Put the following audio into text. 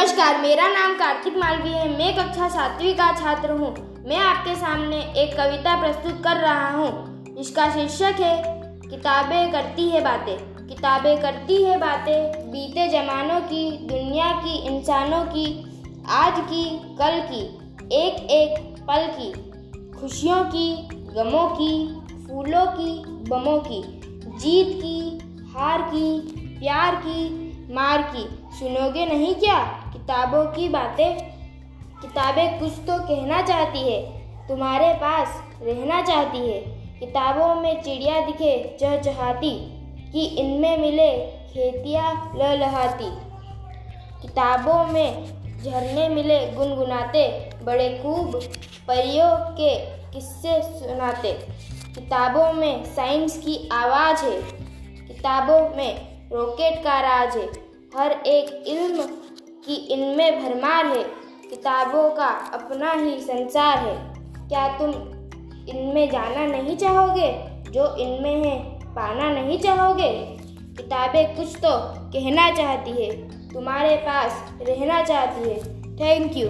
नमस्कार, मेरा नाम कार्तिक मालवीय है। मैं कक्षा सातवीं का छात्र हूँ। मैं आपके सामने एक कविता प्रस्तुत कर रहा हूँ। इसका शीर्षक है, किताबें करती है बातें। किताबें करती है बातें, बीते जमानों की, दुनिया की, इंसानों की, आज की, कल की एक एक पल की, खुशियों की, गमों की, फूलों की, बमों की, जीत की, हार की, प्यार की मार की। सुनोगे नहीं क्या? किताबों की बातें। किताबें कुछ तो कहना चाहती है। तुम्हारे पास रहना चाहती है। किताबों में चिड़िया दिखे, चहचहाती कि इनमें मिले खेतियाँ लहलहाती किताबों में झरने मिले, गुनगुनाते बड़े खूब परियों के किस्से सुनाते। किताबों में साइंस की आवाज़ है। किताबों में रॉकेट का राज है। हर एक इल्म की इनमें भरमार है। किताबों का अपना ही संसार है। क्या तुम इनमें जाना नहीं चाहोगे? जो इनमें है, पाना नहीं चाहोगे? किताबें कुछ तो कहना चाहती है, तुम्हारे पास रहना चाहती है। Thank you